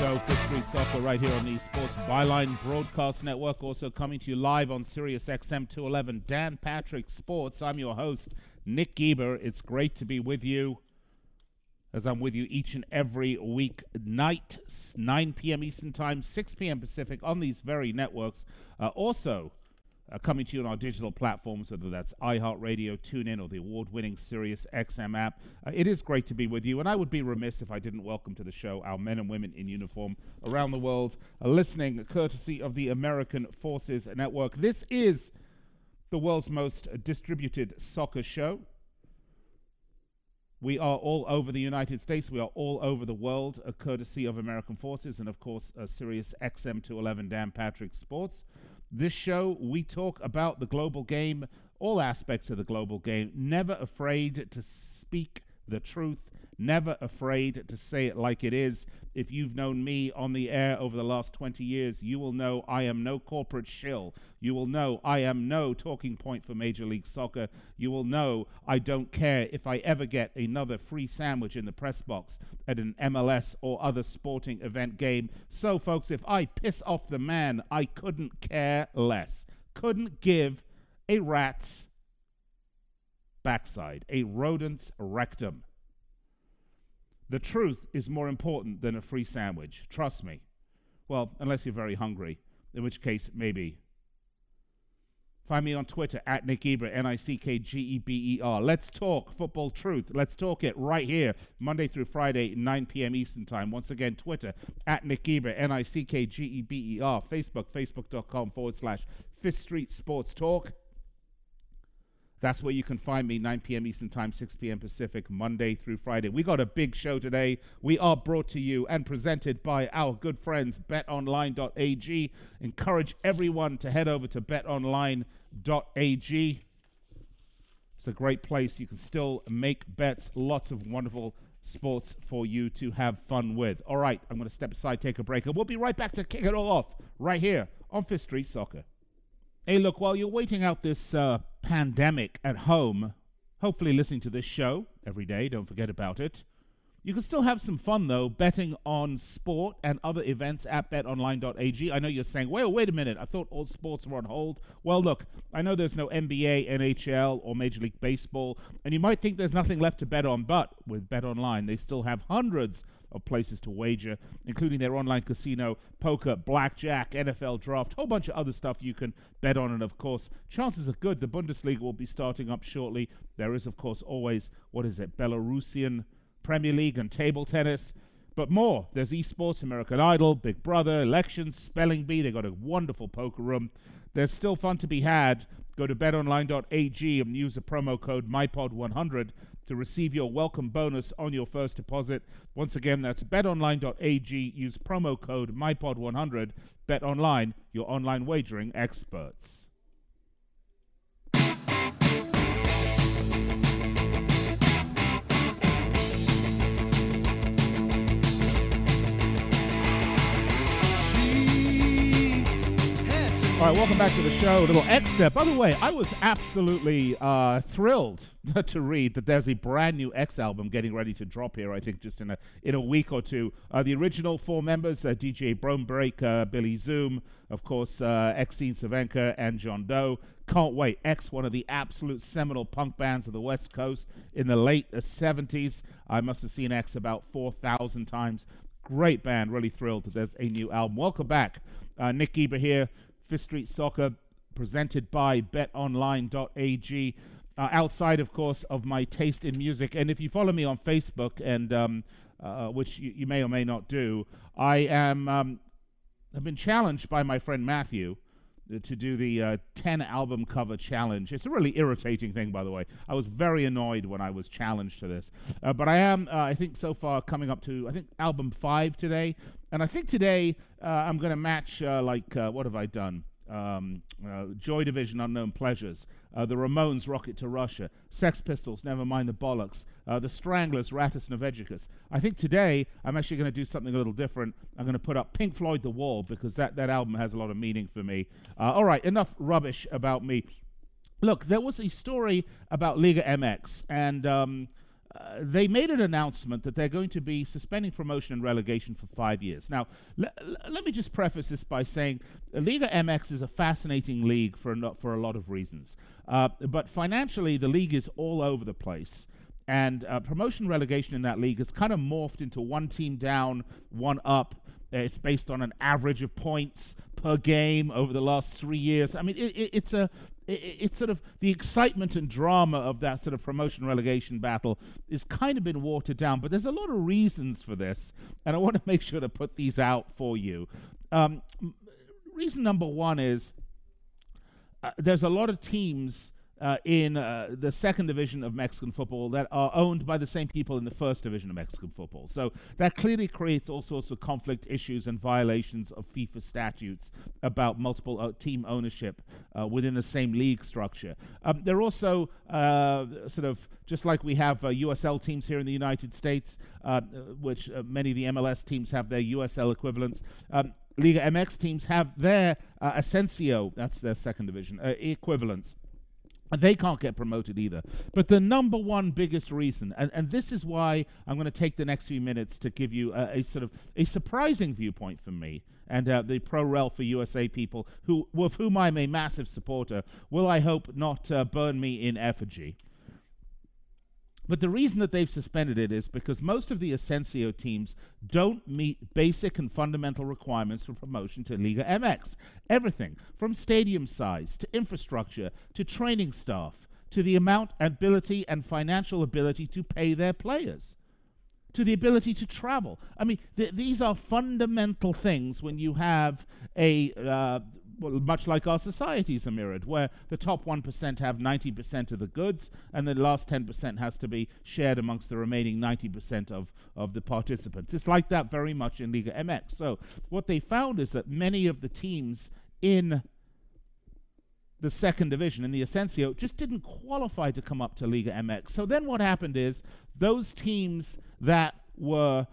Show, Fifth Street Soccer, right here on the Sports Byline Broadcast Network. Also coming to you live on Sirius XM 211, Dan Patrick Sports. I'm your host, Nick Geber. It's great to be with you as I'm with you each and every week night, 9 p.m. Eastern Time, 6 p.m. Pacific on these very networks. Uh, also, uh, coming to you on our digital platforms, whether that's iHeartRadio, TuneIn, or the award-winning Sirius XM app. Uh, it is great to be with you, and I would be remiss if I didn't welcome to the show our men and women in uniform around the world, uh, listening courtesy of the American Forces Network. This is the world's most distributed soccer show. We are all over the United States. We are all over the world, uh, courtesy of American Forces and, of course, uh, Sirius XM 211 Dan Patrick Sports. This show, we talk about the global game, all aspects of the global game, never afraid to speak the truth, never afraid to say it like it is. If you've known me on the air over the last 20 years, you will know I am no corporate shill. You will know I am no talking point for Major League Soccer. You will know I don't care if I ever get another free sandwich in the press box at an MLS or other sporting event game. So, folks, if I piss off the man, I couldn't care less. Couldn't give a rat's backside, a rodent's rectum. The truth is more important than a free sandwich. Trust me. Well, unless you're very hungry, in which case, maybe. Find me on Twitter at Nick Geber, N I C K G E B E R. Let's talk football truth. Let's talk it right here, Monday through Friday, 9 p.m. Eastern Time. Once again, Twitter at Nick Geber, N I C K G E B E R. Facebook, facebook.com forward slash Fifth Street Sports Talk. That's where you can find me, 9 p.m. Eastern Time, 6 p.m. Pacific, Monday through Friday. We got a big show today. We are brought to you and presented by our good friends, betonline.ag. Encourage everyone to head over to betonline.ag. It's a great place. You can still make bets, lots of wonderful sports for you to have fun with. All right, I'm going to step aside, take a break, and we'll be right back to kick it all off right here on Fifth Street Soccer. Hey, look, while you're waiting out this uh, pandemic at home, hopefully listening to this show every day, don't forget about it. You can still have some fun, though, betting on sport and other events at betonline.ag. I know you're saying, well, wait a minute, I thought all sports were on hold. Well, look, I know there's no NBA, NHL, or Major League Baseball, and you might think there's nothing left to bet on, but with BetOnline, they still have hundreds of places to wager, including their online casino, poker, blackjack, NFL draft, whole bunch of other stuff you can bet on. And of course, chances are good the Bundesliga will be starting up shortly. There is, of course, always, what is it, Belarusian Premier League and table tennis. But more, there's esports, American Idol, Big Brother, elections, spelling bee. They've got a wonderful poker room. There's still fun to be had. Go to betonline.ag and use the promo code MyPod100 to receive your welcome bonus on your first deposit. Once again, that's betonline.ag. Use promo code MyPod100. Bet online, your online wagering experts. All right, welcome back to the show. A little excerpt. By the way, I was absolutely uh, thrilled to read that there's a brand new X album getting ready to drop here. I think just in a in a week or two. Uh, the original four members: uh, DJ Bonebrake, uh, Billy Zoom, of course, uh, Exene Cervenka, and John Doe. Can't wait. X, one of the absolute seminal punk bands of the West Coast in the late uh, 70s. I must have seen X about 4,000 times. Great band. Really thrilled that there's a new album. Welcome back. Uh, Nick Geber here. Fifth Street Soccer, presented by betonline.ag. Uh, outside, of course, of my taste in music. And if you follow me on Facebook, and um, uh, which you, you may or may not do, I am um, I've been challenged by my friend Matthew to do the uh, 10 album cover challenge. It's a really irritating thing, by the way. I was very annoyed when I was challenged to this. Uh, but I am, uh, I think, so far coming up to, I think, album 5 today. And I think today uh, I'm going to match, uh, like, what have I done? Um, Joy Division, Unknown Pleasures. the Ramones, Rocket to Russia. Sex Pistols, Never Mind the Bollocks uh, the Stranglers, Rattus Norvegicus. I think today I'm actually going to do something a little different. I'm going to put up Pink Floyd The Wall because that, that album has a lot of meaning for me. Uh, all right, enough rubbish about me. Look, there was a story about Liga MX, and um, uh, they made an announcement that they're going to be suspending promotion and relegation for five years. Now, l- l- let me just preface this by saying Liga MX is a fascinating league for a, no- for a lot of reasons. Uh, but financially, the league is all over the place. And uh, promotion relegation in that league has kind of morphed into one team down, one up. It's based on an average of points per game over the last three years. I mean, it, it, it's a it's sort of the excitement and drama of that sort of promotion relegation battle is kind of been watered down. But there's a lot of reasons for this, and I want to make sure to put these out for you. Um, reason number one is uh, there's a lot of teams uh, in uh, the second division of Mexican football that are owned by the same people in the first division of Mexican football. So that clearly creates all sorts of conflict issues and violations of FIFA statutes about multiple uh, team ownership uh, within the same league structure. Um, they're also uh, sort of just like we have USL uh, teams here in the United States, which many of the MLS teams have their USL equivalents. Um, Liga MX teams have their Ascenso, that's their second division, equivalents. They can't get promoted either. But the number one biggest reason, and, and this is why I'm going to take the next few minutes to give you a, a sort of a surprising viewpoint from me and uh, the pro rel for USA people, who of whom I'm a massive supporter, will I hope not uh, burn me in effigy. But the reason that they've suspended it is because most of the Ascenso teams don't meet basic and fundamental requirements for promotion to Liga MX. Everything from stadium size to infrastructure to training staff to the amount, ability, and financial ability to pay their players to the ability to travel. I mean, th- these are fundamental things when you have a uh, well, much like our societies are mirrored, where the top 1% have 90% of the goods, and the last 10% has to be shared amongst the remaining 90% of, of the participants. It's like that very much in Liga MX. So, what they found is that many of the teams in the second division in the Ascenso just didn't qualify to come up to Liga MX. So then what happened is those teams that were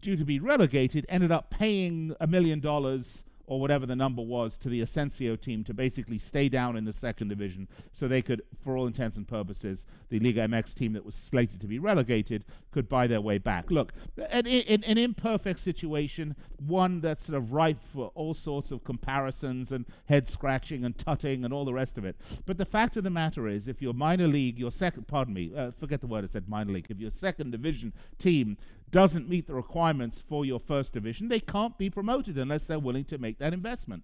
due to be relegated ended up paying a million dollars or whatever the number was to the Ascenso team to basically stay down in the second division so they could, for all intents and purposes, the Liga MX team that was slated to be relegated could buy their way back. Look, an, an, an imperfect situation, one that's sort of ripe for all sorts of comparisons and head scratching and tutting and all the rest of it. But the fact of the matter is, if your minor league, your second, pardon me, uh, forget the word I said minor league, if your second division team doesn't meet the requirements for your first division, they can't be promoted unless they're willing to make that investment.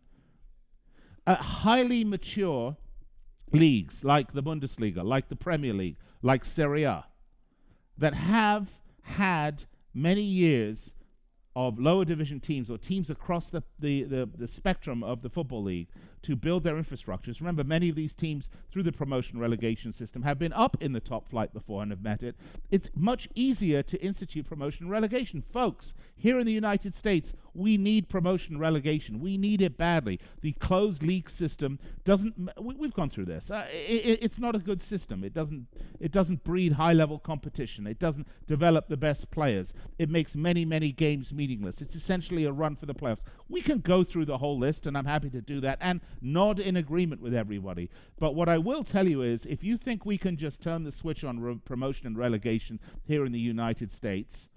Uh, highly mature leagues like the Bundesliga, like the Premier League, like Serie A, that have had many years of lower division teams or teams across the, the, the, the, spectrum of the Football League to build their infrastructures. Remember, many of these teams, through the promotion relegation system, have been up in the top flight before and have met it. It's much easier to institute promotion relegation. Folks, here in the United States, we need promotion relegation. We need it badly. The closed league system doesn't. We, have gone through this. Uh, it, it's not a good system. It doesn't. It doesn't breed high-level competition. It doesn't develop the best players. It makes many, many games meaningless. It's essentially a run for the playoffs. We can go through the whole list, and I'm happy to do that and nod in agreement with everybody. But what I will tell you is, if you think we can just turn the switch on re- promotion and relegation here in the United States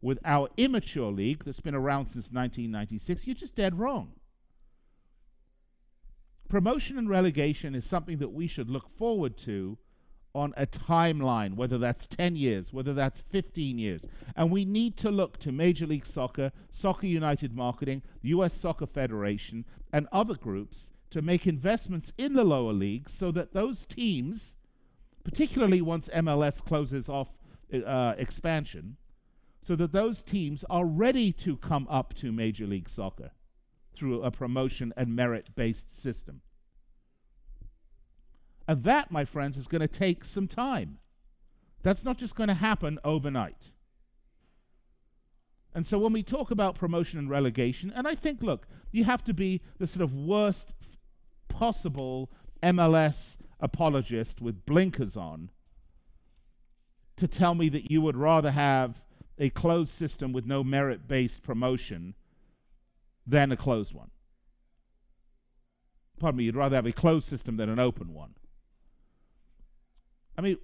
with our immature league that's been around since 1996, you're just dead wrong. Promotion and relegation is something that we should look forward to on a timeline, whether that's 10 years, whether that's 15 years. And we need to look to Major League Soccer, Soccer United Marketing, the US Soccer Federation, and other groups to make investments in the lower leagues so that those teams, particularly once MLS closes off uh, expansion, so that those teams are ready to come up to Major League Soccer. through a promotion and merit based system. And that, my friends, is going to take some time. That's not just going to happen overnight. And so when we talk about promotion and relegation, and I think, look, you have to be the sort of worst possible MLS apologist with blinkers on to tell me that you would rather have a closed system with no merit based promotion than a closed one. Pardon me, you'd rather have a closed system than an open one. I mean,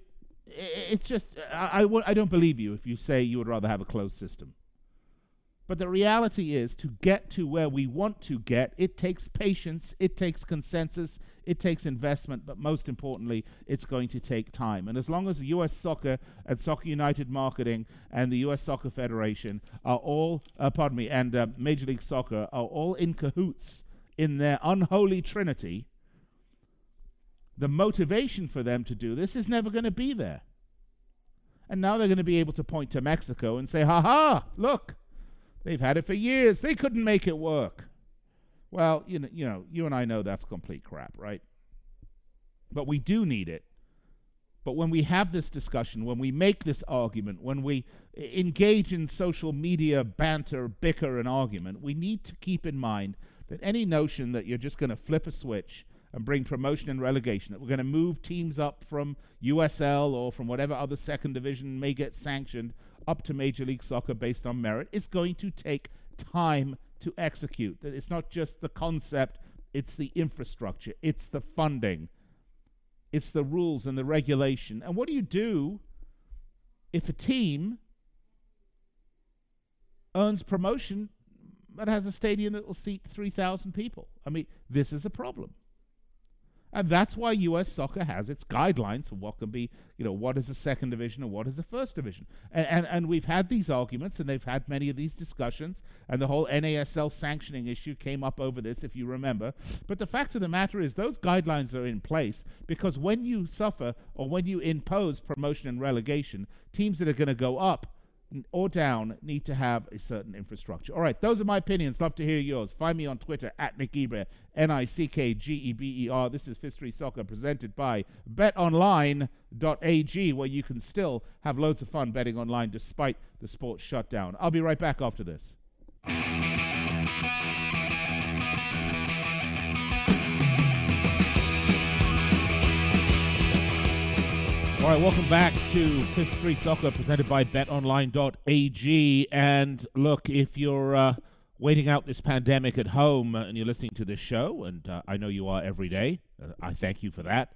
it's just, I I w- I don't believe you if you say you would rather have a closed system. But the reality is, to get to where we want to get, it takes patience, it takes consensus, it takes investment, but most importantly, it's going to take time. And as long as the US Soccer and Soccer United Marketing and the US Soccer Federation are all, uh, pardon me, and uh, Major League Soccer are all in cahoots in their unholy trinity, the motivation for them to do this is never going to be there. And now they're going to be able to point to Mexico and say, ha ha, look, They've had it for years. They couldn't make it work. Well, you know, you know, you and I know that's complete crap, right? But we do need it. But when we have this discussion, when we make this argument, when we engage in social media banter, bicker, and argument, we need to keep in mind that any notion that you're just going to flip a switch and bring promotion and relegation, that we're going to move teams up from USL or from whatever other second division may get sanctioned up to Major League Soccer based on merit. is going to take time to execute. That it's not just the concept, it's the infrastructure, it's the funding, it's the rules and the regulation. And what do you do if a team earns promotion but has a stadium that will seat 3,000 people? I mean, this is a problem. And that's why U.S. soccer has its guidelines for what can be, you know, what is a second division and what is a first division. And, and, and we've had these arguments and they've had many of these discussions. And the whole NASL sanctioning issue came up over this, if you remember. But the fact of the matter is, those guidelines are in place because when you suffer or when you impose promotion and relegation, teams that are going to go up or down need to have a certain infrastructure. All right, those are my opinions. Love to hear yours. Find me on Twitter at Nick Geber, N I C K G E B E R. This is Street Soccer presented by betonline.ag, where you can still have loads of fun betting online despite the sports shutdown. I'll be right back after this. All right, welcome back to Fifth Street Soccer presented by betonline.ag. And look, if you're uh, waiting out this pandemic at home and you're listening to this show, and uh, I know you are every day, uh, I thank you for that.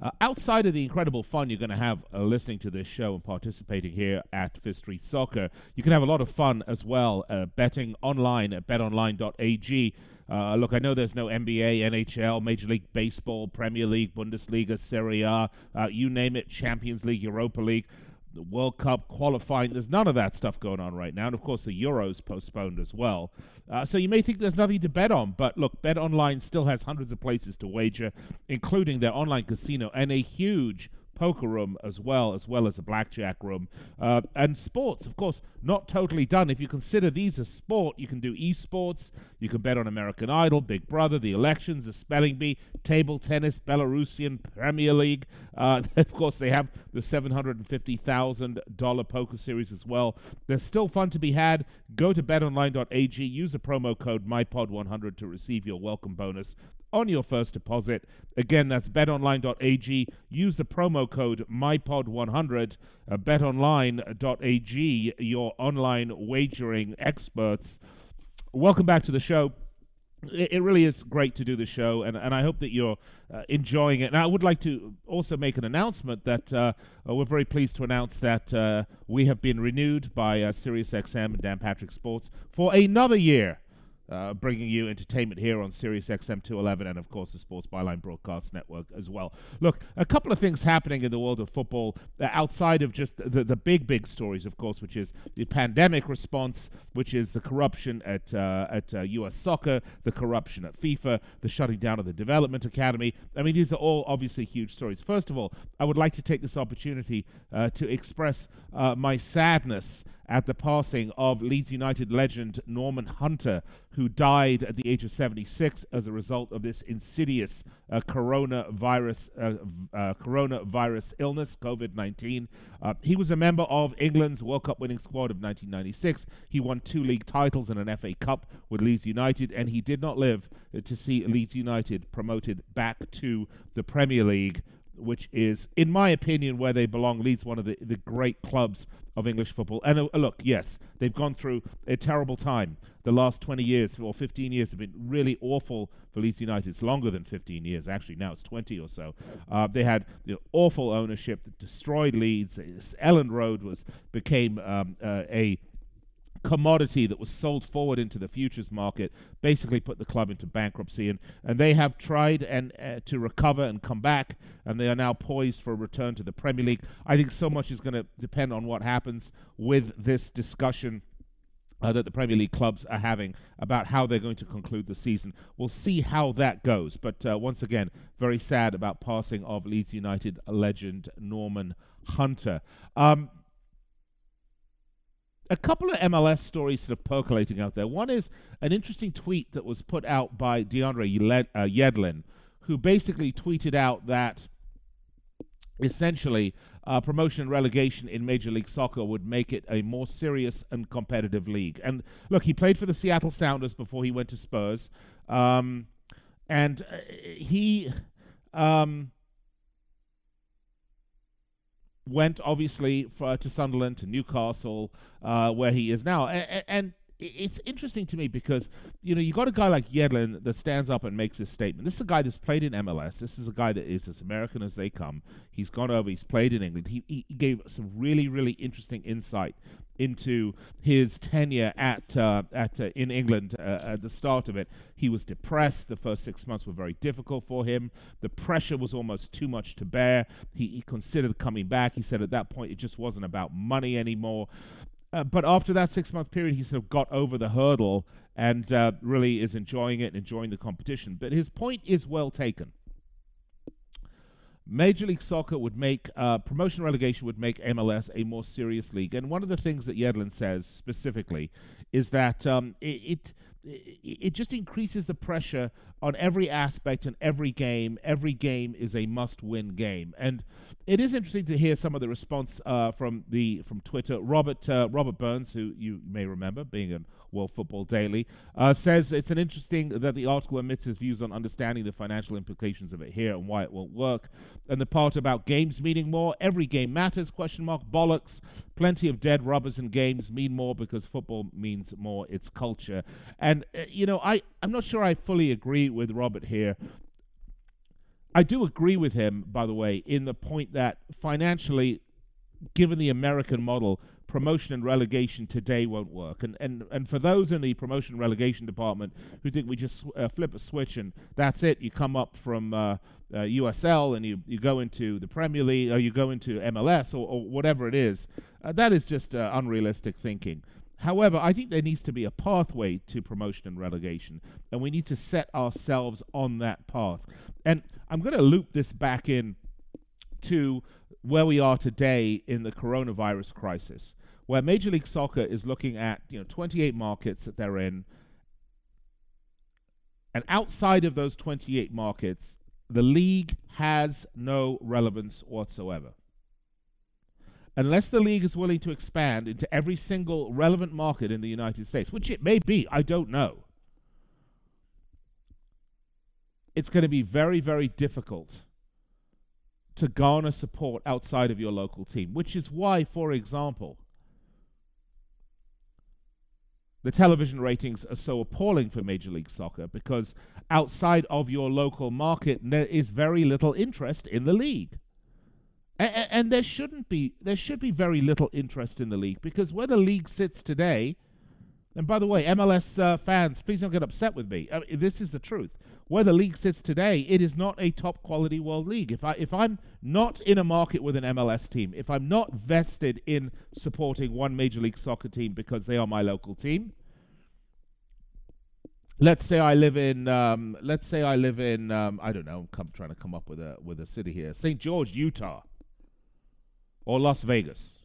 Uh, outside of the incredible fun you're going to have uh, listening to this show and participating here at Fifth Street Soccer, you can have a lot of fun as well uh, betting online at betonline.ag. Uh, look, I know there's no NBA, NHL, Major League Baseball, Premier League, Bundesliga, Serie A, uh, you name it, Champions League, Europa League, the World Cup qualifying. There's none of that stuff going on right now. And of course, the Euros postponed as well. Uh, so you may think there's nothing to bet on, but look, Bet Online still has hundreds of places to wager, including their online casino and a huge poker room as well, as well as a blackjack room. Uh, and sports, of course, not totally done. If you consider these a sport, you can do esports, you can bet on American Idol, Big Brother, the elections, the spelling bee, table tennis, Belarusian Premier League. Uh, of course, they have the $750,000 poker series as well. There's still fun to be had. Go to betonline.ag, use the promo code MyPod100 to receive your welcome bonus on your first deposit. Again, that's betonline.ag. Use the promo code MyPod100. Uh, betonline.ag, your online wagering experts. Welcome back to the show. It, really is great to do the show, and, and I hope that you're uh, enjoying it. And I would like to also make an announcement that uh, uh we're very pleased to announce that uh, we have been renewed by uh, SiriusXM and Dan Patrick Sports for another year uh, bringing you entertainment here on Sirius XM 211 and, of course, the Sports Byline Broadcast Network as well. Look, a couple of things happening in the world of football uh, outside of just the, the big, big stories, of course, which is the pandemic response, which is the corruption at, uh, at U.S. Uh, soccer, the corruption at FIFA, the shutting down of the Development Academy. I mean, these are all obviously huge stories. First of all, I would like to take this opportunity uh, to express uh, my sadness at the passing of Leeds United legend Norman Hunter, who died at the age of 76 as a result of this insidious uh, coronavirus uh, uh, coronavirus illness, COVID-19. Uh, he was a member of England's World Cup winning squad of 1996. He won two league titles and an FA Cup with Leeds United, and he did not live to see Leeds United promoted back to the Premier League which is, in my opinion, where they belong. Leeds one of the, the great clubs of English football. And uh, look, yes, they've gone through a terrible time. The last 20 years or 15 years have been really awful for Leeds United. It's longer than 15 years, actually. Now it's 20 or so. Uh, they had know, awful ownership that destroyed Leeds. Elland Road was became um, uh, a commodity that was sold forward into the futures market basically put the club into bankruptcy and, and they have tried and uh, to recover and come back and they are now poised for a return to the Premier League. I think so much is going to depend on what happens with this discussion uh, that the Premier League clubs are having about how they're going to conclude the season. We'll see how that goes. But uh, once again, very sad about passing of Leeds United legend Norman Hunter. Um, a couple of MLS stories sort of percolating out there. One is an interesting tweet that was put out by DeAndre uh, Yedlin, who basically tweeted out that essentially uh, promotion and relegation in Major League Soccer would make it a more serious and competitive league. And look, he played for the Seattle Sounders before he went to Spurs, um, and uh, he. Um, went obviously for, to Sunderland, to Newcastle, uh, where he is now, and, and it's interesting to me because you know you got a guy like Yedlin that stands up and makes this statement. This is a guy that's played in MLS. This is a guy that is as American as they come. He's gone over. He's played in England. He, he gave some really really interesting insight into his tenure at uh, at uh, in England uh, at the start of it. He was depressed. The first six months were very difficult for him. The pressure was almost too much to bear. He, he considered coming back. He said at that point it just wasn't about money anymore. Uh, but after that six month period, he sort of got over the hurdle and uh, really is enjoying it and enjoying the competition. But his point is well taken. Major League Soccer would make uh, promotion relegation would make MLS a more serious league, and one of the things that Yedlin says specifically is that um, it, it it just increases the pressure on every aspect and every game. Every game is a must-win game, and it is interesting to hear some of the response uh, from the from Twitter. Robert uh, Robert Burns, who you may remember being an World Football Daily, uh, says it's an interesting that the article omits his views on understanding the financial implications of it here and why it won't work. And the part about games meaning more, every game matters, question mark, bollocks. Plenty of dead rubbers in games mean more because football means more, it's culture. And, uh, you know, I, I'm not sure I fully agree with Robert here. I do agree with him, by the way, in the point that financially, given the American model, promotion and relegation today won't work. And and and for those in the promotion and relegation department who think we just uh, flip a switch and that's it, you come up from uh, uh, USL and you, you go into the Premier League or you go into MLS or, or whatever it is, uh, that is just uh, unrealistic thinking. However, I think there needs to be a pathway to promotion and relegation, and we need to set ourselves on that path. And I'm going to loop this back in to where we are today in the coronavirus crisis where Major League Soccer is looking at you know 28 markets that they're in, and outside of those 28 markets, the league has no relevance whatsoever. Unless the league is willing to expand into every single relevant market in the United States, which it may be, I don't know. It's going to be very, very difficult to garner support outside of your local team, which is why, for example, the television ratings are so appalling for Major League Soccer because outside of your local market, there is very little interest in the league. A- and there shouldn't be. There should be very little interest in the league because where the league sits today, and by the way, MLS uh, fans, please don't get upset with me. I mean, this is the truth where the league sits today, it is not a top quality world league. If I if I'm not in a market with an MLS team, if I'm not vested in supporting one major league soccer team because they are my local team, let's say I live in um, let's say I live in um, I don't know, I'm trying to come up with a with a city here, St. George, Utah, or Las Vegas.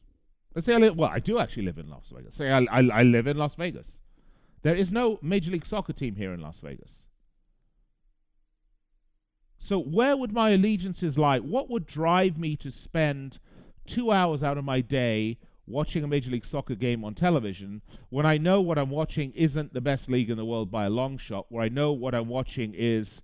Let's say I live. Well, I do actually live in Las Vegas. Say I, I, I live in Las Vegas. There is no Major League Soccer team here in Las Vegas. So where would my allegiances lie? What would drive me to spend two hours out of my day watching a Major League Soccer game on television when I know what I'm watching isn't the best league in the world by a long shot, where I know what I'm watching is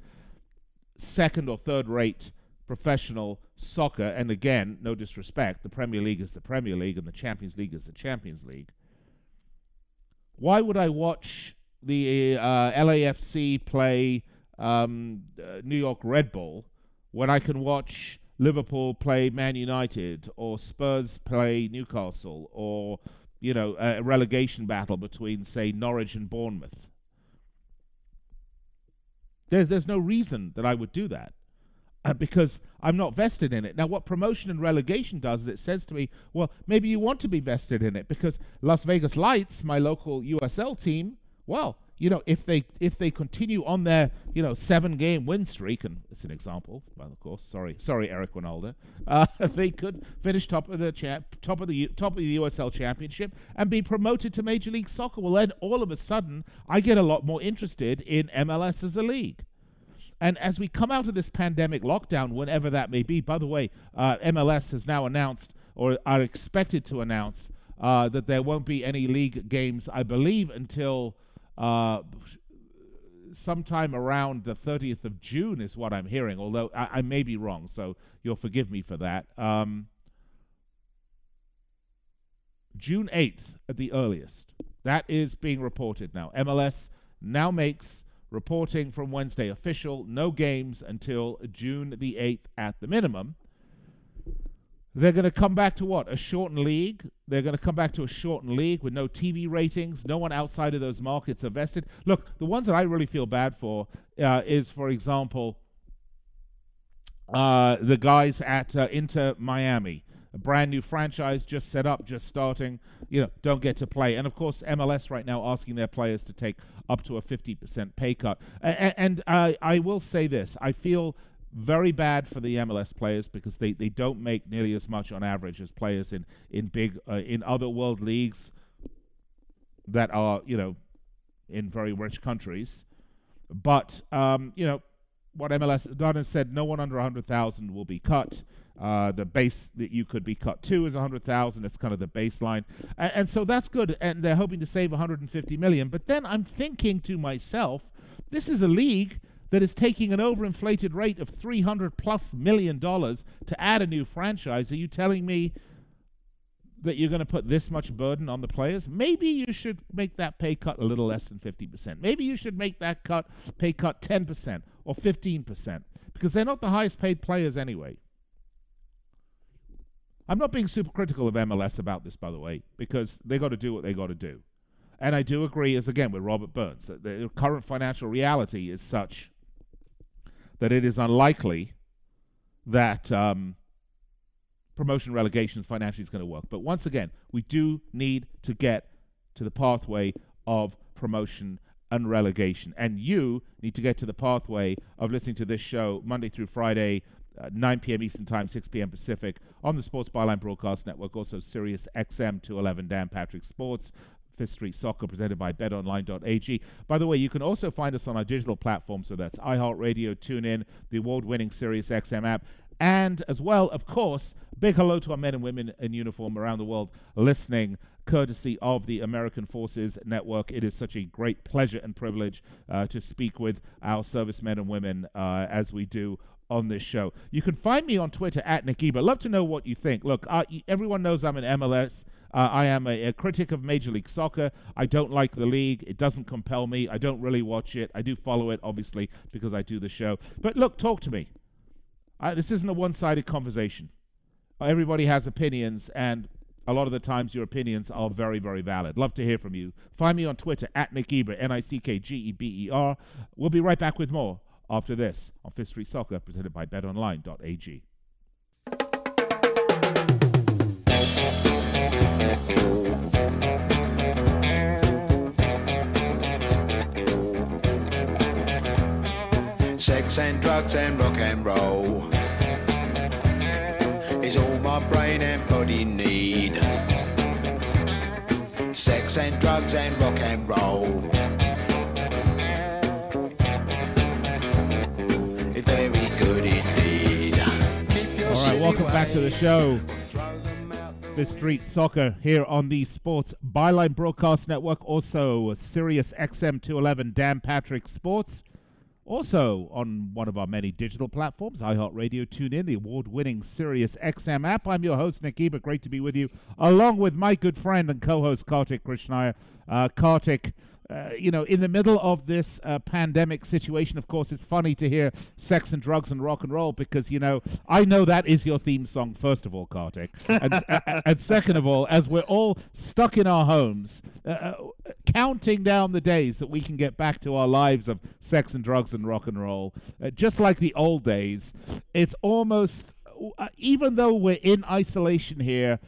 second or third rate professional soccer. And again, no disrespect, the Premier League is the Premier League and the Champions League is the Champions League. Why would I watch the uh, LAFC play um, uh, New York Red Bull when I can watch Liverpool play Man United or Spurs play Newcastle or you know a relegation battle between say Norwich and Bournemouth. There's there's no reason that I would do that. Uh, because I'm not vested in it. Now, what promotion and relegation does is it says to me, well, maybe you want to be vested in it because Las Vegas Lights, my local USL team, well, you know, if they if they continue on their you know seven game win streak, and it's an example, well, of course, sorry, sorry, Eric Wynalda, uh, they could finish top of the champ, top of the top of the USL Championship and be promoted to Major League Soccer. Well, then all of a sudden, I get a lot more interested in MLS as a league. And as we come out of this pandemic lockdown, whenever that may be, by the way, uh, MLS has now announced or are expected to announce uh, that there won't be any league games, I believe, until uh, sometime around the 30th of June is what I'm hearing, although I, I may be wrong, so you'll forgive me for that. Um, June 8th at the earliest. That is being reported now. MLS now makes reporting from Wednesday official. No games until June the 8th at the minimum. They're going to come back to what? A shortened league. They're going to come back to a shortened league with no TV ratings. No one outside of those markets are vested. Look, the ones that I really feel bad for uh, is, for example, uh, the guys at uh, Inter Miami. A brand new franchise just set up, just starting, you know, don't get to play. And of course, MLS right now asking their players to take up to a 50% pay cut. And, and I will say this I feel very bad for the MLS players because they, they don't make nearly as much on average as players in in big uh, in other world leagues that are you know in very rich countries. But um, you know what MLS has done is said no one under 100,000 will be cut. Uh, the base that you could be cut to is 100,000. It's kind of the baseline, and, and so that's good. And they're hoping to save 150 million. But then I'm thinking to myself, this is a league that is taking an overinflated rate of 300 plus million dollars to add a new franchise. Are you telling me that you're going to put this much burden on the players? Maybe you should make that pay cut a little less than 50%. Maybe you should make that cut pay cut 10% or 15% because they're not the highest paid players anyway. I'm not being super critical of MLS about this, by the way, because they got to do what they got to do. And I do agree, as again with Robert Burns, that the current financial reality is such that it is unlikely that um, promotion relegations financially is going to work. But once again, we do need to get to the pathway of promotion and relegation. And you need to get to the pathway of listening to this show Monday through Friday, uh, 9 p.m. Eastern Time, 6 p.m. Pacific on the Sports Byline Broadcast Network, also Sirius XM 211 Dan Patrick Sports, Fifth Street Soccer presented by betonline.ag. By the way, you can also find us on our digital platforms, so that's iHeartRadio, TuneIn, the award winning Sirius XM app, and as well, of course, big hello to our men and women in uniform around the world listening courtesy of the American Forces Network. It is such a great pleasure and privilege uh, to speak with our servicemen and women uh, as we do on this show. You can find me on Twitter at Nick Geber. Love to know what you think. Look, uh, everyone knows I'm an MLS uh, I am a, a, critic of Major League Soccer. I don't like the league. It doesn't compel me. I don't really watch it. I do follow it, obviously, because I do the show. But look, talk to me. I, this isn't a one sided conversation. Everybody has opinions, and a lot of the times your opinions are very, very valid. Love to hear from you. Find me on Twitter at Nick Geber, N I C K G E B E R. We'll be right back with more after this on Fifth Street Soccer, presented by betonline.ag. Sex and drugs and rock and roll is all my brain and body need. sex and drugs and rock and roll. All right, welcome back to the show. The Street Soccer here on the Sports Byline Broadcast Network, also Sirius XM 211 Dan Patrick Sports. Also on one of our many digital platforms, iHeartRadio, TuneIn, the award-winning Sirius XM app. I'm your host, Nick Geber. Great to be with you, along with my good friend and co-host, Kartik Krishnaiyer. Uh, Kartik, uh, you know, in the middle of this uh, pandemic situation, of course, it's funny to hear sex and drugs and rock and roll because, you know, I know that is your theme song, first of all, Kartik. And, uh, and second of all, as we're all stuck in our homes, uh, uh, counting down the days that we can get back to our lives of sex and drugs and rock and roll, uh, just like the old days, it's almost, uh, even though we're in isolation here,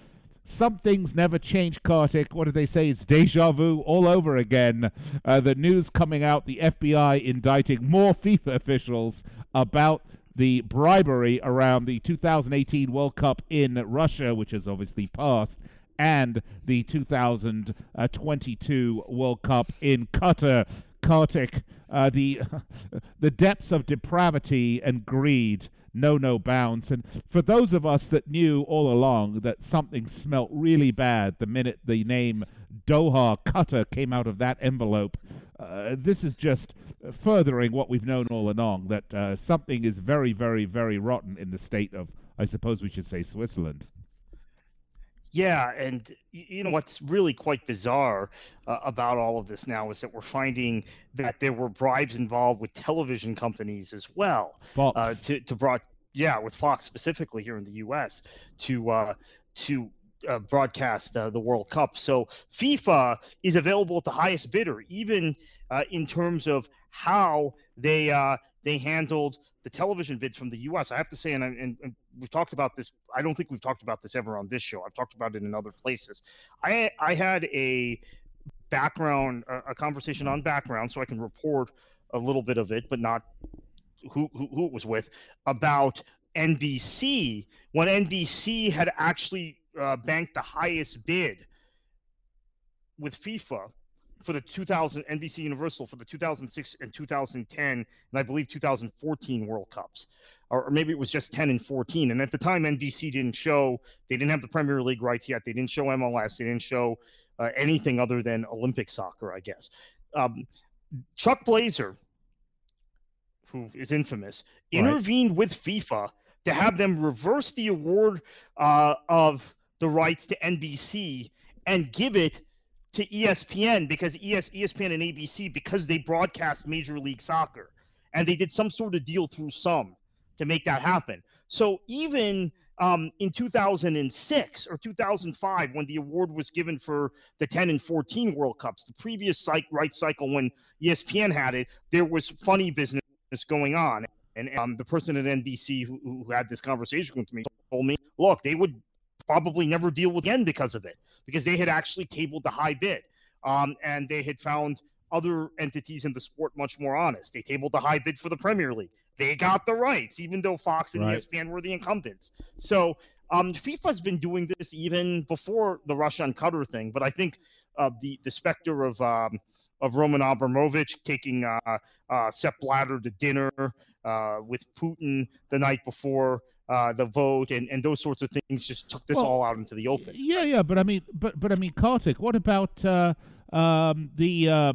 some things never change, Kartik. What do they say? It's deja vu all over again. Uh, the news coming out the FBI indicting more FIFA officials about the bribery around the 2018 World Cup in Russia, which has obviously passed, and the 2022 World Cup in Qatar. Kartik, uh, the the depths of depravity and greed know no bounds. And for those of us that knew all along that something smelt really bad the minute the name Doha Qatar came out of that envelope, uh, this is just furthering what we've known all along that uh, something is very, very, very rotten in the state of, I suppose we should say, Switzerland. Yeah, and you know what's really quite bizarre uh, about all of this now is that we're finding that there were bribes involved with television companies as well uh, to to broad yeah with Fox specifically here in the U.S. to uh, to uh, broadcast uh, the World Cup. So FIFA is available at the highest bidder, even uh, in terms of how they uh, they handled the television bids from the U.S. I have to say, and, I- and, and we've talked about this. I don't think we've talked about this ever on this show. I've talked about it in other places. I I had a background a, a conversation on background, so I can report a little bit of it, but not who who, who it was with about NBC when NBC had actually uh, banked the highest bid with FIFA for the 2000 NBC Universal for the 2006 and 2010 and I believe 2014 World Cups or, or maybe it was just 10 and 14 and at the time NBC didn't show they didn't have the Premier League rights yet they didn't show MLS they didn't show uh, anything other than Olympic soccer I guess um, Chuck Blazer who is infamous Right. intervened with FIFA to have them reverse the award uh, of the rights to NBC and give it to ESPN because ES, ESPN and ABC because they broadcast Major League Soccer and they did some sort of deal through some to make that happen. So even um, in 2006 or 2005, when the award was given for the 10 and 14 World Cups, the previous cycle, right cycle when ESPN had it, there was funny business going on. And um, the person at NBC who, who had this conversation with me told me, look, they would probably never deal with again because of it, because they had actually tabled the high bid. Um, and they had found other entities in the sport much more honest. They tabled the high bid for the Premier League. They got the rights, even though Fox and Right. ESPN were the incumbents. So um, FIFA's been doing this even before the Russia and Qatar thing. But I think uh, the the specter of um, of Roman Abramovich taking uh, uh, Sepp Blatter to dinner uh, with Putin the night before uh, the vote, and, and those sorts of things just took this Well, all out into the open. Yeah, yeah, but I mean, but but I mean, Kartik. What about uh, um, the uh,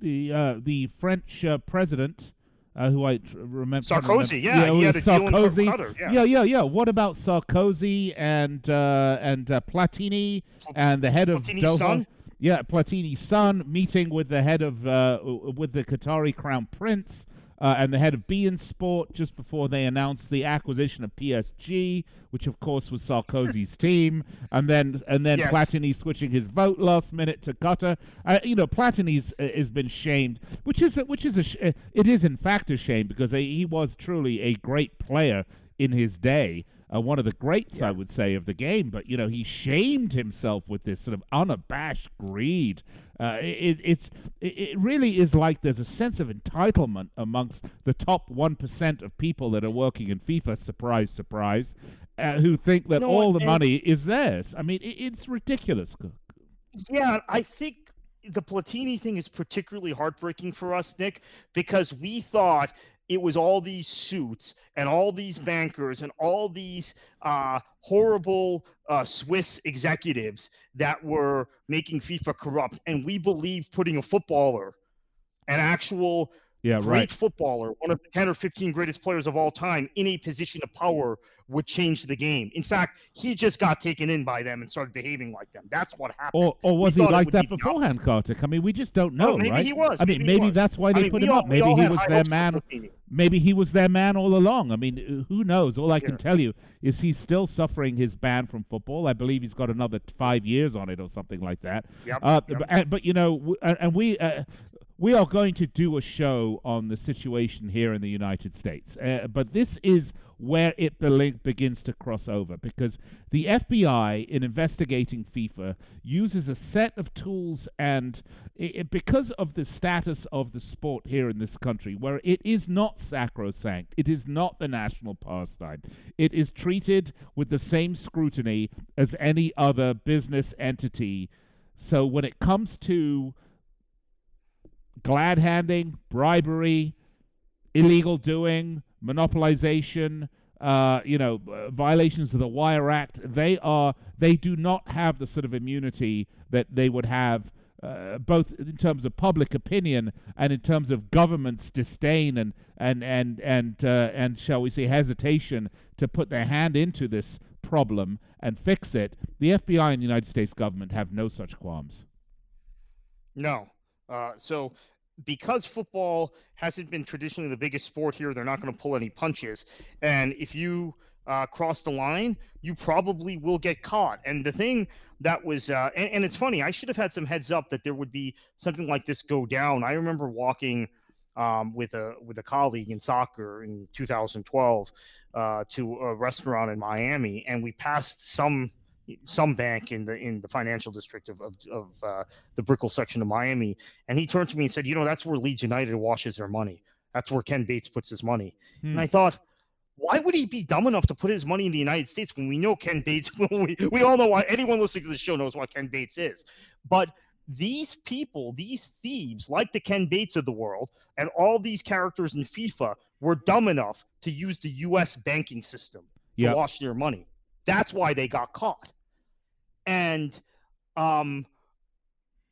the uh, the French uh, president? Uh, who I remember Sarkozy, yeah, who he had was a deal in Sarkozy. Qatar, yeah. yeah, yeah, yeah. What about Sarkozy and uh, and uh, Platini and the head of Platini's Doha? son? Yeah, Platini's son meeting with the head of uh, with the Qatari crown prince uh, and the head of Bein Sport just before they announced the acquisition of PSG, which of course was Sarkozy's team, and then and then Yes. Platini switching his vote last minute to Qatar. Uh, you know, Platini's uh, has been shamed, which is a, which is a sh- uh, it is in fact a shame because he was truly a great player in his day. Uh, one of the greats, I would say, of the game. But you know, he shamed himself with this sort of unabashed greed. Uh, it, it's it, it really is like there's a sense of entitlement amongst the top one percent of people that are working in FIFA. Surprise, surprise, uh, who think that No, all the money is theirs. I mean, it, it's ridiculous. Yeah, I think the Platini thing is particularly heartbreaking for us, Nick, because we thought it was all these suits and all these bankers and all these uh, horrible uh, Swiss executives that were making FIFA corrupt. And we believe putting a footballer, an actual Yeah, great right. footballer, one of the 10 or 15 greatest players of all time, in a position of power would change the game. In fact, he just got taken in by them and started behaving like them. That's what happened. Or, or was he like that be beforehand, Kartik? I mean, we just don't know, maybe right? he was. I mean, he maybe that's why I they mean, put him all- up. Maybe he was their man. Maybe he was their man all along. I mean, who knows? All I can Yeah. tell you is he's still suffering his ban from football. I believe he's got another five years on it or something like that. Yep, Uh, yep. but, but you know, and and we uh, we are going to do a show on the situation here in the United States. Uh, but this is where it beli- begins to cross over because the FBI, in investigating FIFA, uses a set of tools and i i- because of the status of the sport here in this country, where it is not sacrosanct, it is not the national pastime, it is treated with the same scrutiny as any other business entity. So when it comes to glad handing, bribery, illegal doing, monopolization, uh, you know, uh, violations of the Wire Act, they are they do not have the sort of immunity that they would have. Uh, both in terms of public opinion and in terms of government's disdain and and and and uh, and shall we say hesitation to put their hand into this problem and fix it, the FBI and the United States government have no such qualms. No. Uh, so because football hasn't been traditionally the biggest sport here, they're not going to pull any punches. And if you uh, cross the line, you probably will get caught. And the thing that was, uh, and, and it's funny, I should have had some heads up that there would be something like this go down. I remember walking um, with a with a colleague in soccer in 2012 uh, to a restaurant in Miami, and we passed some some bank in the in the financial district of of, of uh, the Brickell section of Miami, and he turned to me and said, "You know, that's where Leeds United washes their money. That's where Ken Bates puts his money." Hmm. And I thought, why would he be dumb enough to put his money in the United States when we know Ken Bates? we, we all know why. Anyone listening to this show knows what Ken Bates is. But these people, these thieves, like the Ken Bates of the world, and all these characters in FIFA, were dumb enough to use the U.S. banking system to Yep. wash their money. That's why they got caught. And um,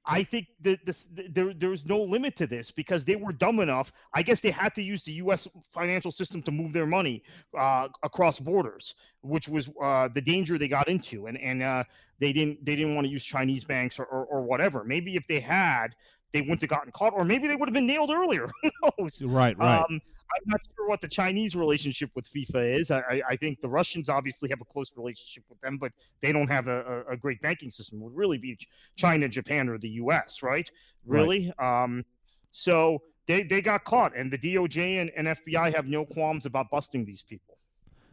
I think that this th- there there's no limit to this because they were dumb enough. I guess they had to use the U.S. financial system to move their money uh, across borders, which was uh, the danger they got into, and and uh, they didn't they didn't want to use Chinese banks or, or or whatever. Maybe if they had, they wouldn't have gotten caught, or maybe they would have been nailed earlier. Who knows? Right, right. Um, I'm not sure what the Chinese relationship with FIFA is. I, I, think the Russians obviously have a close relationship with them, but they don't have a, a, great banking system. It would really be China, Japan, or the U.S. Right? Right. Really? Um, so they they got caught, and the DOJ and, and FBI have no qualms about busting these people.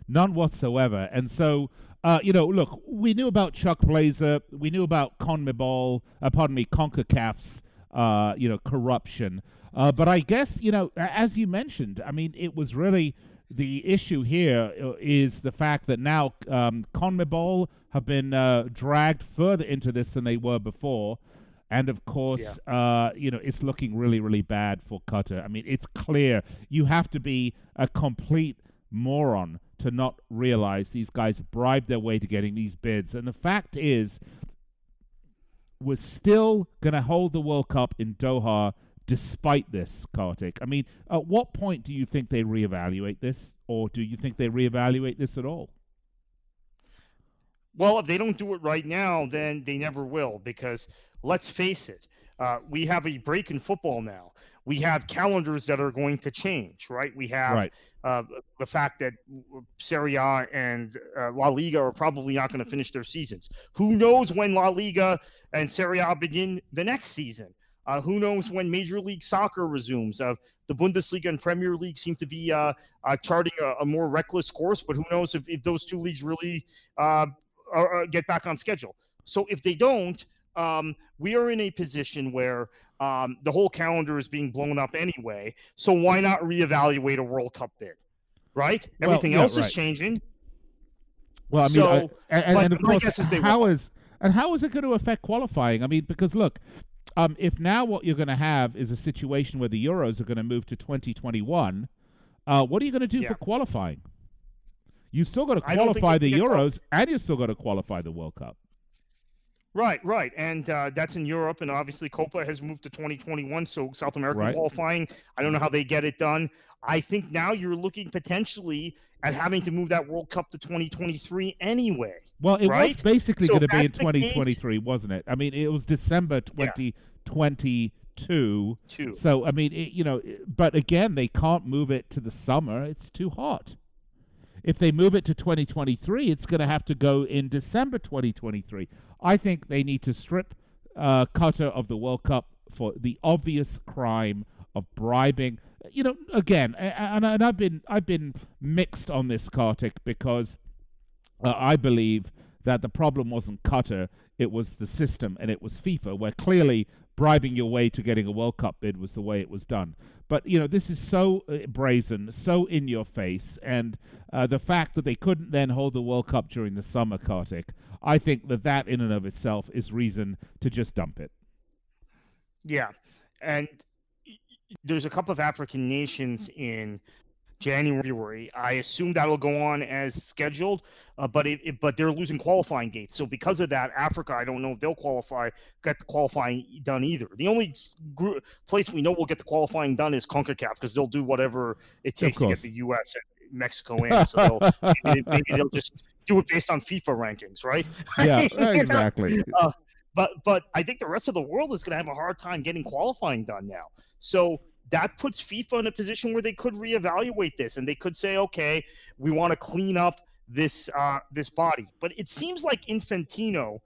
None whatsoever. And so, uh, you know, look, we knew about Chuck Blazer, we knew about CONMEBOL, uh, pardon me, CONCACAF's, uh, you know, corruption. Uh, but I guess, you know, as you mentioned, I mean, it was really the issue here uh, the fact that now um, CONMEBOL have been uh, dragged further into this than they were before. And of course, uh, you know, it's looking really, really bad for Qatar. I mean, it's clear you have to be a complete moron to not realize these guys bribed their way to getting these bids. And the fact is, we're still going to hold the World Cup in Doha despite this, Kartik. I mean, at what point do you think they reevaluate this? Or do you think they reevaluate this at all? Well, if they don't do it right now, then they never will. Because let's face it, uh, we have a break in football now. We have calendars that are going to change, right? We have Right. uh, the fact that Serie A and uh, La Liga are probably not going to finish their seasons. Who knows when La Liga and Serie A begin the next season? Uh, who knows when Major League Soccer resumes? Uh, the Bundesliga and Premier League seem to be uh, uh, charting a, a more reckless course, but who knows if, if those two leagues really uh, are, are- get back on schedule? So if they don't, um, we are in a position where um, the whole calendar is being blown up anyway. So why not reevaluate a World Cup bid? Right? Well, Everything yeah, else right. is changing. Well, I mean, So, uh, and, and, of course, guess is they how won't. is And how is it going to affect qualifying? I mean, because look, um, if now what you're going to have is a situation where the Euros are going to move to 2021, uh, what are you going to do Yeah. for qualifying? You've still got to I qualify the Euros, and you've still got to qualify the World Cup. Right, right, and uh, that's in Europe, and obviously Copa has moved to 2021, so South American Right. qualifying. I don't know how they get it done. I think now you're looking potentially at having to move that World Cup to 2023 anyway. Well, it was basically So going to be in that's the case- 2023, wasn't it? I mean, it was December 2022. Too. So, I mean, it, you know, but again, they can't move it to the summer. It's too hot. If they move it to 2023, it's going to have to go in December 2023. I think they need to strip uh, Qatar of the World Cup for the obvious crime of bribing. You know, again, and, and I've been I've been mixed on this, Kartik, because uh, I believe that the problem wasn't Qatar, it was the system and it was FIFA, where clearly bribing your way to getting a World Cup bid was the way it was done. But you know, this is so uh, brazen, so in your face, and uh, the fact that they couldn't then hold the World Cup during the summer, Kartik, I think that that in and of itself is reason to just dump it. Yeah, and there's a couple of African nations in January. I assume that'll go on as scheduled, uh, but it, it but they're losing qualifying gates. So because of that, Africa, I don't know if they'll qualify, get the qualifying done either. The only group, place we know will get the qualifying done is Concacaf because they'll do whatever it takes to get the U.S. and Mexico in. So they'll, maybe, maybe they'll just do it based on FIFA rankings, right? yeah, exactly. but but I think the rest of the world is going to have a hard time getting qualifying done now. So that puts FIFA in a position where they could reevaluate this and they could say, okay, we want to clean up this uh, this body. But it seems like Infantino,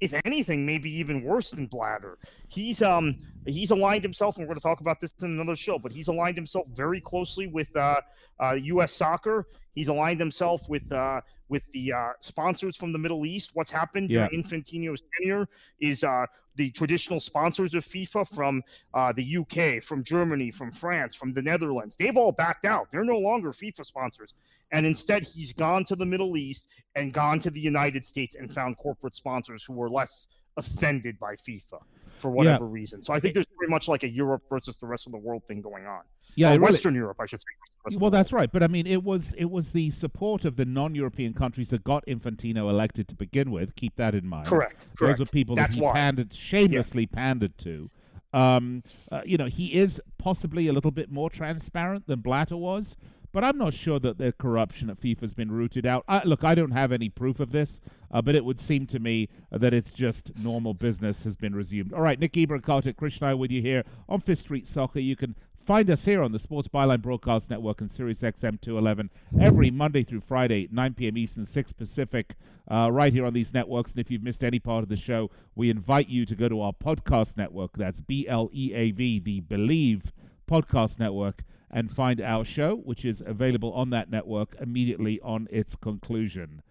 if anything, maybe even worse than Blatter. He's um he's aligned himself, and we're going to talk about this in another show. But he's aligned himself very closely with uh, uh, U.S. Soccer. He's aligned himself with uh, with the uh, sponsors from the Middle East. What's happened Yeah. during Infantino's tenure is uh, the traditional sponsors of FIFA from uh, the UK, from Germany, from France, from the Netherlands. They've all backed out. They're no longer FIFA sponsors. And instead, he's gone to the Middle East and gone to the United States and found corporate sponsors who were less offended by FIFA for whatever reason. So I think there's pretty much like a Europe versus the rest of the world thing going on. Yeah, it really- Western Europe, I should say. versus the rest of Well, that's right. But I mean, it was it was the support of the non-European countries that got Infantino elected to begin with. Keep that in mind. world. Correct. Those are people That's that he why. pandered, shamelessly pandered to. Um, uh, you know, he is possibly a little bit more transparent than Blatter was, but I'm not sure that the corruption at FIFA has been rooted out. I, look, I don't have any proof of this, uh, but it would seem to me that it's just normal business has been resumed. All right, Nick Geber and Kartik Krishnaiyer with you here on Fifth Street Soccer. You can find us here on the Sports Byline Broadcast Network and Sirius XM 211 every Monday through Friday, 9 p.m. Eastern, 6 Pacific, uh, right here on these networks. And if you've missed any part of the show, we invite you to go to our podcast network. That's B L E A V, the Bleav Podcast Network, and find our show, which is available on that network immediately on its conclusion.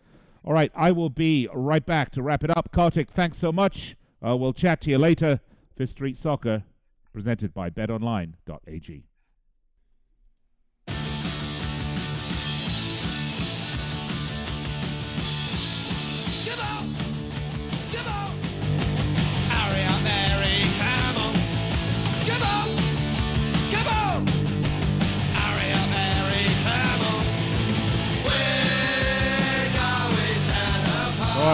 All right, I will be right back to wrap it up. Kartik, thanks so much. Uh, we'll chat to you later. Fifth Street Soccer, presented by betonline.ag.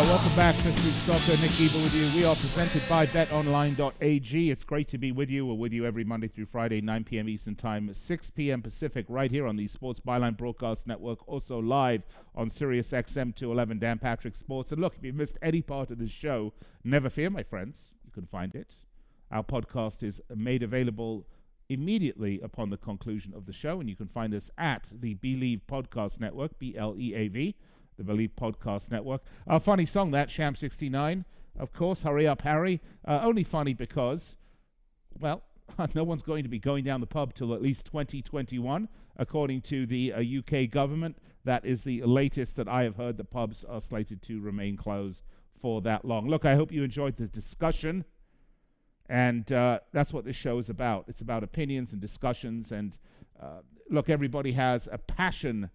right, welcome back Fifth Street Soccer. Nick with you. We are presented by betonline.ag. It's great to be with you. We're with you every Monday through Friday, 9 p.m. Eastern Time, 6 p.m. Pacific, right here on the Sports Byline Broadcast Network, also live on Sirius XM 211 Dan Patrick Sports. And look, if you've missed any part of this show, never fear, my friends. You can find it. Our podcast is made available immediately upon the conclusion of the show, and you can find us at the Bleav Podcast Network, B L E A V, the Bleav Podcast Network. A funny song that, Sham 69, of course, Hurry Up Harry. Uh, only funny because, well, no one's going to be going down the pub till at least 2021, according to the uh, UK government. That is the latest that I have heard. The pubs are slated to remain closed for that long. Look, I hope you enjoyed the discussion. And uh, that's what this show is about. It's about opinions and discussions. And uh, look, everybody has a passion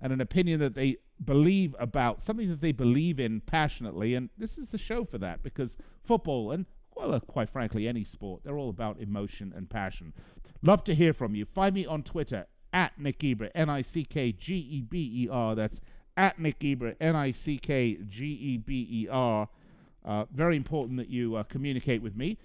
and an opinion that they believe about, something that they believe in passionately. And this is the show for that because football and, well, uh, quite frankly, any sport, they're all about emotion and passion. Love to hear from you. Find me on Twitter at Nick Geber, N I C K G E B E R. That's at Nick Geber, N I C K G E B E R. Uh, very important that you uh, communicate with me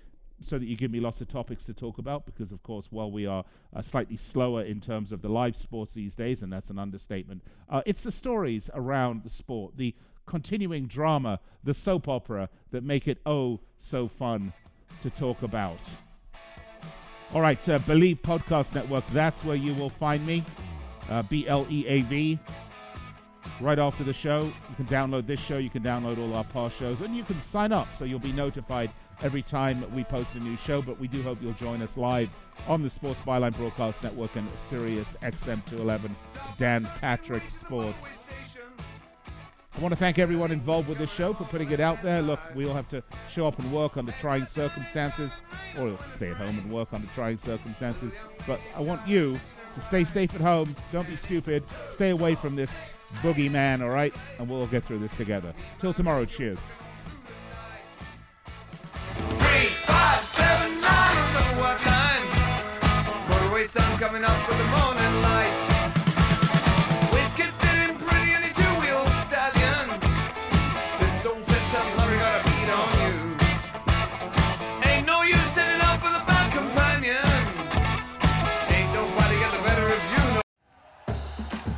so that you give me lots of topics to talk about because, of course, while we are uh, slightly slower in terms of the live sports these days, and that's an understatement, uh, it's the stories around the sport, the continuing drama, the soap opera that make it oh so fun to talk about. All right, uh, Bleav Podcast Network, that's where you will find me. Uh, B L E A V right after the show. You can download this show, you can download all our past shows, and you can sign up so you'll be notified every time we post a new show. But we do hope you'll join us live on the Sports Byline Broadcast Network and Sirius XM 211 Dan Patrick Sports. I want to thank everyone involved with this show for putting it out there. Look, we all have to show up and work under trying circumstances, or stay at home and work under trying circumstances. But I want you to stay safe at home. Don't be stupid. Stay away from this boogeyman, all right? And we'll get through this together. Till tomorrow, cheers. Three, five, seven, nine,